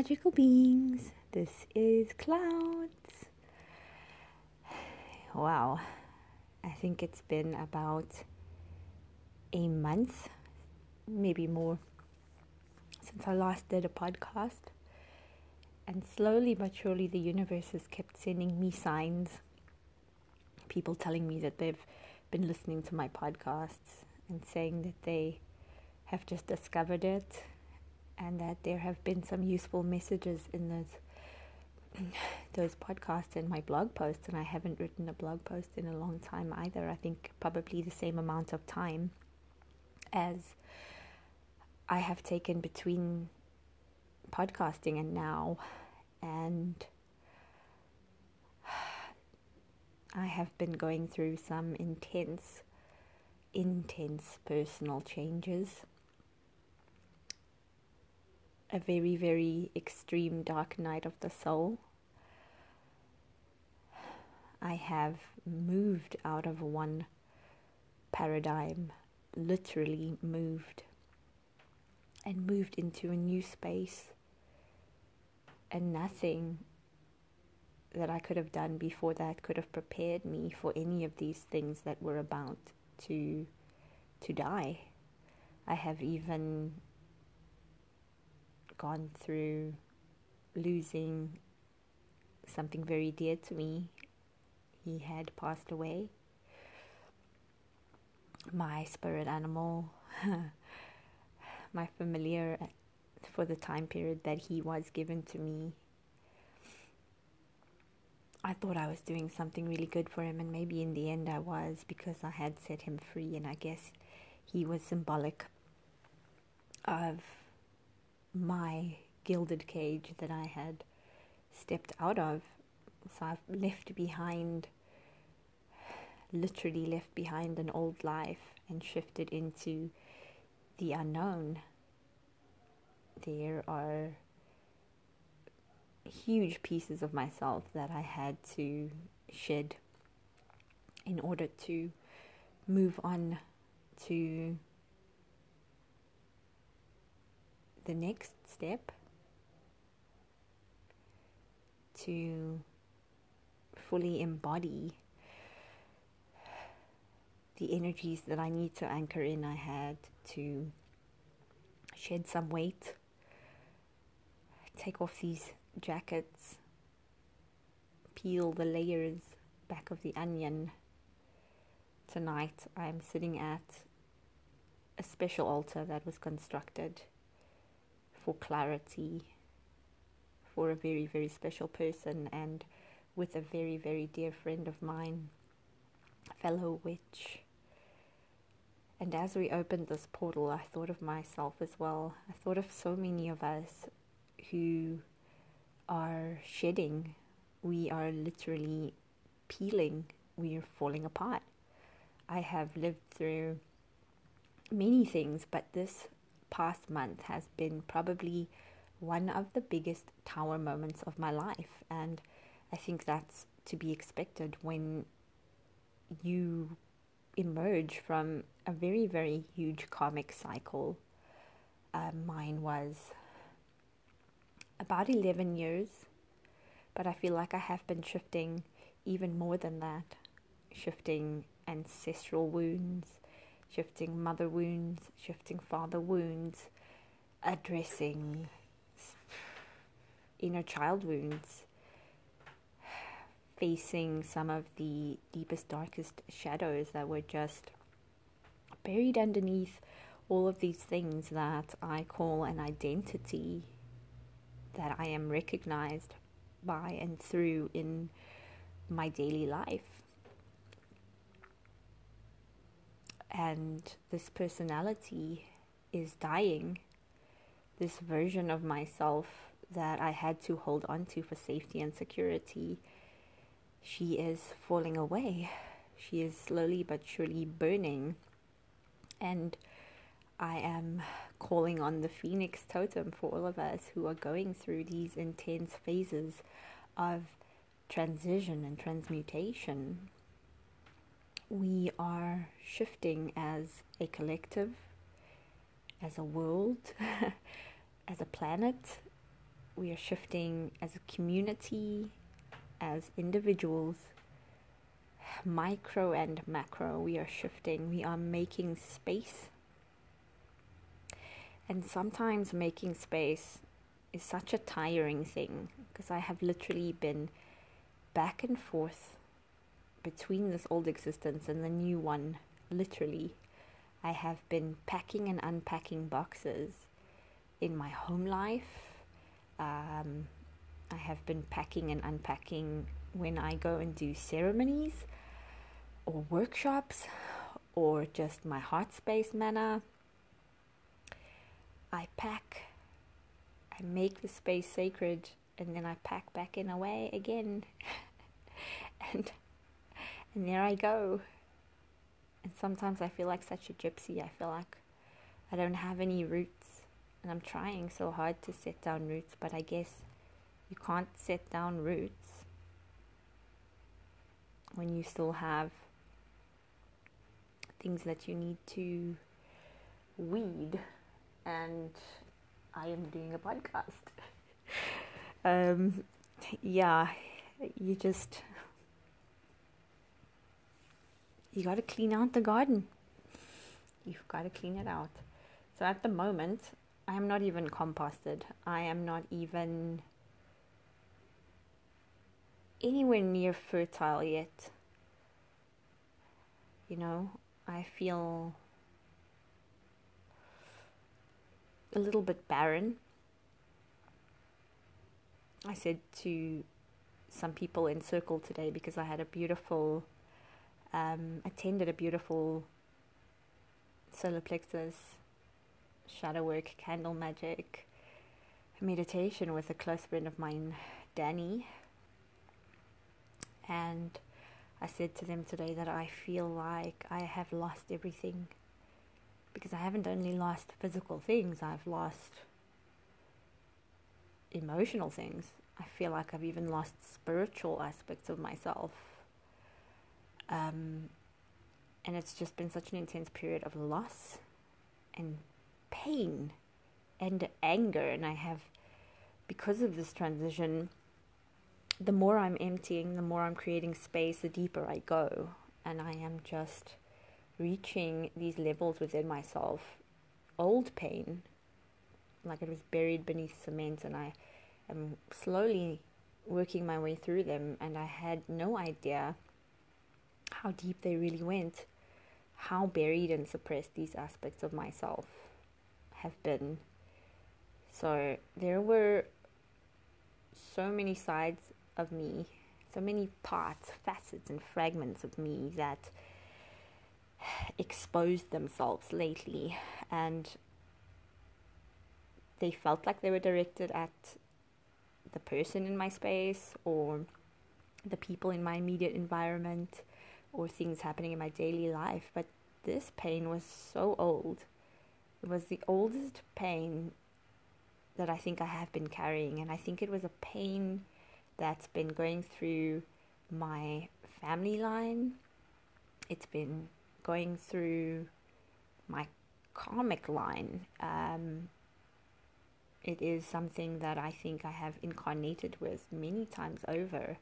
magical beings. This is Clouds. Wow, I think it's been about a month, maybe more, since I last did a podcast. And slowly but surely, the universe has kept sending me signs. People telling me that they've been listening to my podcasts and saying that they have just discovered it and that there have been some useful messages in those those podcasts and my blog posts and I haven't written a blog post in a long time either. I think probably the same amount of time as I have taken between podcasting and now and I have been going through some intense intense personal changes a very, very extreme dark night of the soul. I have moved out of one paradigm, literally moved, and moved into a new space. And nothing that I could have done before that could have prepared me for any of these things that were about to to die. I have even gone through losing something very dear to me. He had passed away. My spirit animal, my familiar for the time period that he was given to me. I thought I was doing something really good for him, and maybe in the end I was because I had set him free, and I guess he was symbolic of my gilded cage that I had stepped out of. So I've left behind, literally left behind an old life and shifted into the unknown. There are huge pieces of myself that I had to shed in order to move on to the next step to fully embody the energies that I need to anchor in. I had to shed some weight, take off these jackets, peel the layers back of the onion. Tonight I'm sitting at a special altar that was constructed for clarity for a very, very special person and with a very, very dear friend of mine, fellow witch. And as we opened this portal, I thought of myself as well. I thought of so many of us who are shedding. We are literally peeling. We are falling apart. I have lived through many things, but this past month has been probably one of the biggest tower moments of my life. And I think that's to be expected when you emerge from a very, very huge karmic cycle. Uh, mine was about 11 years, but I feel like I have been shifting even more than that, shifting ancestral wounds, shifting mother wounds, shifting father wounds, addressing inner child wounds, facing some of the deepest, darkest shadows that were just buried underneath all of these things that I call an identity that I am recognized by and through in my daily life. And this personality is dying. This version of myself that I had to hold on to for safety and security, she is falling away. She is slowly but surely burning. And I am calling on the Phoenix totem for all of us who are going through these intense phases of transition and transmutation we are shifting as a collective, as a world, as a planet. we are shifting as a community, as individuals, micro and macro. We are shifting, we are making space. And sometimes making space is such a tiring thing because I have literally been back and forth between this old existence and the new one, literally. I have been packing and unpacking boxes in my home life. Um, I have been packing and unpacking when I go and do ceremonies or workshops or just my heart space manner. I pack, I make the space sacred, and then I pack back in away again. and and there I go. And sometimes I feel like such a gypsy. I feel like I don't have any roots. And I'm trying so hard to set down roots, but I guess you can't set down roots when you still have things that you need to weed. And I am doing a podcast. um, yeah, you just you got to clean out the garden. You've got to clean it out. So at the moment, I am not even composted. I am not even anywhere near fertile yet. You know, I feel a little bit barren. I said to some people in circle today because I had a beautiful um, attended a beautiful solar plexus shadow work candle magic meditation with a close friend of mine danny. And i said to them today that i feel like i have lost everything because i haven't only lost physical things i've lost emotional things. I feel like i've even lost spiritual aspects of myself um, and it's just been such an intense period of loss and pain and anger. And I have, because of this transition, the more I'm emptying, the more I'm creating space, the deeper I go. And I am just reaching these levels within myself. Old pain, like it was buried beneath cement, and I am slowly working my way through them. And I had no idea how deep they really went, how buried and suppressed these aspects of myself have been. So there were so many sides of me, so many parts, facets, and fragments of me that exposed themselves lately, and they felt like they were directed at the person in my space or the people in my immediate environment or things happening in my daily life. But this pain was so old. It was the oldest pain that I think I have been carrying. And I think it was a pain that's been going through my family line. It's been going through my karmic line. Um, it is something that I think I have incarnated with many times over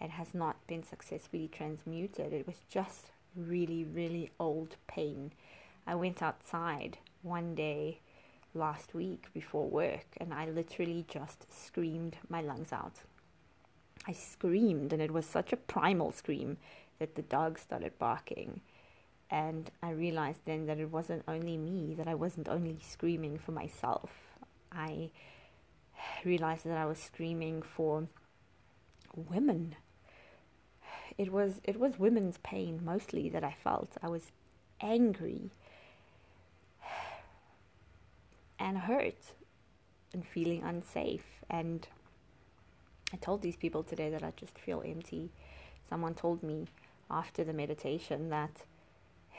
and has not been successfully transmuted. It was just really, really old pain. I went outside one day last week before work and I literally just screamed my lungs out. I screamed, and it was such a primal scream that the dog started barking. And I realized then that it wasn't only me, that I wasn't only screaming for myself. I realized that I was screaming for women it was it was women's pain mostly that I felt. I was angry and hurt and feeling unsafe and I told these people today that I just feel empty. Someone told me after the meditation that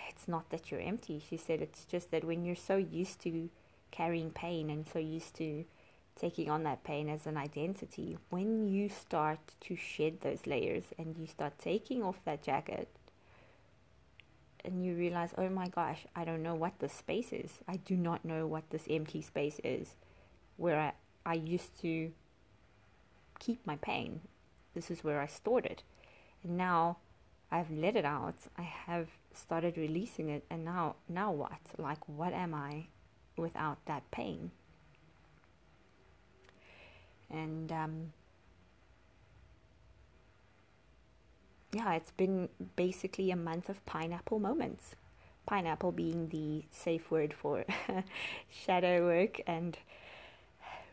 it's not that you're empty. She said it's just that when you're so used to carrying pain and so used to taking on that pain as an identity, when you start to shed those layers and you start taking off that jacket and you realize, oh my gosh, I don't know what this space is. I do not know what this empty space is where I, I used to keep my pain. This is where I stored it. And now I've let it out. I have started releasing it and now now what? Like what am I without that pain? And um yeah, it's been basically a month of pineapple moments. Pineapple being the safe word for shadow work and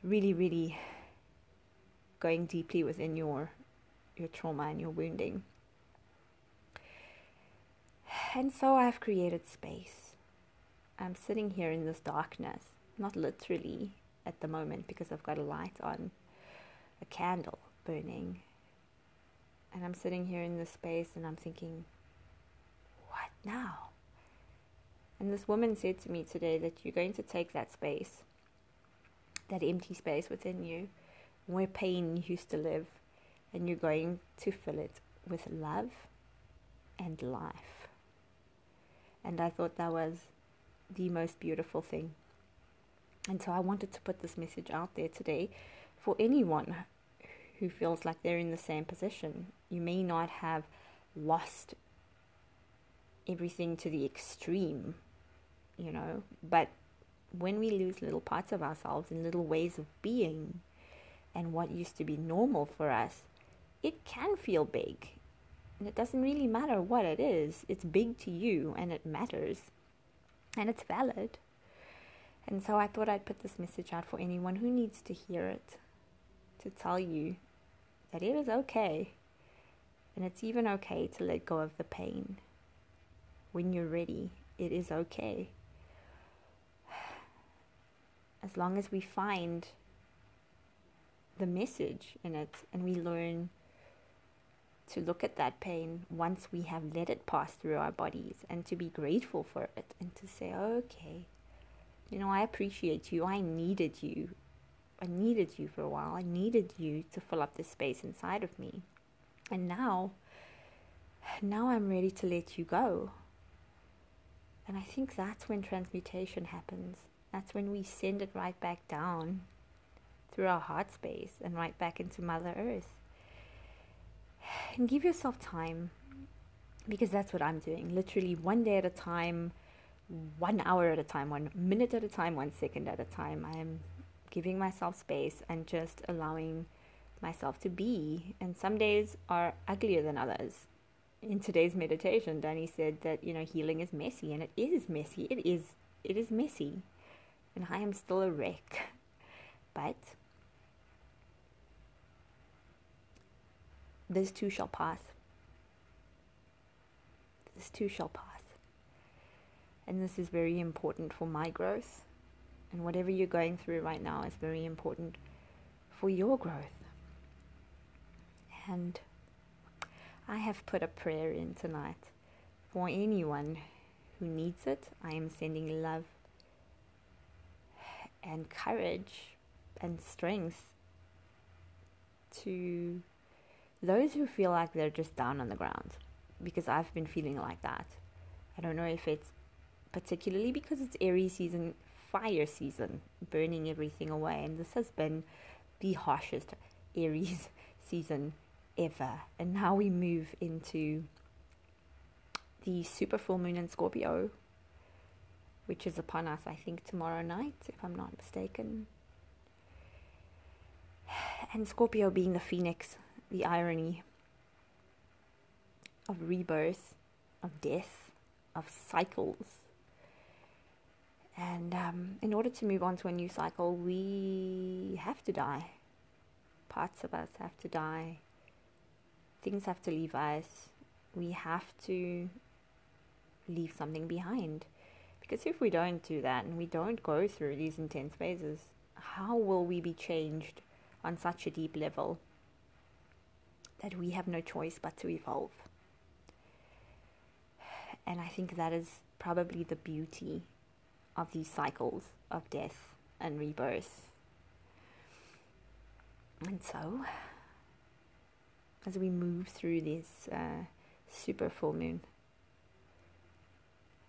really, really going deeply within your your trauma and your wounding. And so I've created space. I'm sitting here in this darkness, not literally at the moment because I've got a light on, a candle burning. And I'm sitting here in this space and I'm thinking, what now? And this woman said to me today that you're going to take that space, that empty space within you, where pain used to live, and you're going to fill it with love and life. And I thought that was the most beautiful thing. And so I wanted to put this message out there today for anyone who feels like they're in the same position. You may not have lost everything to the extreme, you know, but when we lose little parts of ourselves and little ways of being and what used to be normal for us, it can feel big. And it doesn't really matter what it is, it's big to you and it matters and it's valid. And so I thought I'd put this message out for anyone who needs to hear it to tell you that it is okay. And it's even okay to let go of the pain. When you're ready, it is okay. As long as we find the message in it and we learn to look at that pain once we have let it pass through our bodies and to be grateful for it and to say, okay, you know, I appreciate you. I needed you. I needed you for a while. I needed you to fill up the space inside of me. And now, now I'm ready to let you go. And I think that's when transmutation happens. That's when we send it right back down through our heart space and right back into Mother Earth and give yourself time because that's what I'm doing. Literally one day at a time, one hour at a time, one minute at a time, one second at a time. I am giving myself space and just allowing myself to be. And some days are uglier than others. In today's meditation, Danny said that, you know, healing is messy and it is messy. It is it is messy. And I am still a wreck. But this too shall pass. This too shall pass. And this is very important for my growth. And whatever you're going through right now is very important for your growth. And I have put a prayer in tonight for anyone who needs it. I am sending love and courage and strength to those who feel like they're just down on the ground, because I've been feeling like that. I don't know if it's particularly because it's Aries season, fire season, burning everything away, and this has been the harshest Aries season ever. And now we move into the super full moon in Scorpio, which is upon us, I think, tomorrow night, if I'm not mistaken. And Scorpio being the phoenix the irony of rebirth, of death, of cycles. And um, in order to move on to a new cycle, we have to die. Parts of us have to die. Things have to leave us. We have to leave something behind. Because if we don't do that and we don't go through these intense phases, how will we be changed on such a deep level? that we have no choice but to evolve. And I think that is probably the beauty of these cycles of death and rebirth. And so, as we move through this uh, super full moon,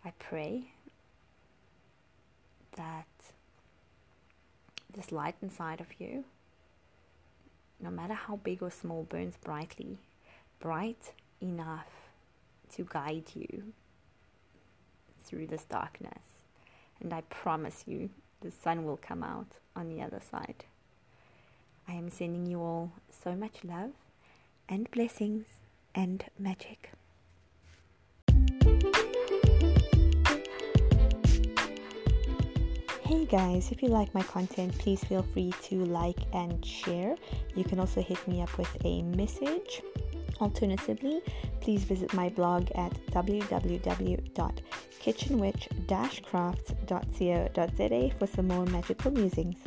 I pray that this light inside of you no matter how big or small, burns brightly, bright enough to guide you through this darkness. And I promise you, the sun will come out on the other side. I am sending you all so much love and blessings and magic. Hey guys, if you like my content, please feel free to like and share. You can also hit me up with a message. Alternatively, please visit my blog at www.kitchenwitch-crafts.co.za for some more magical musings.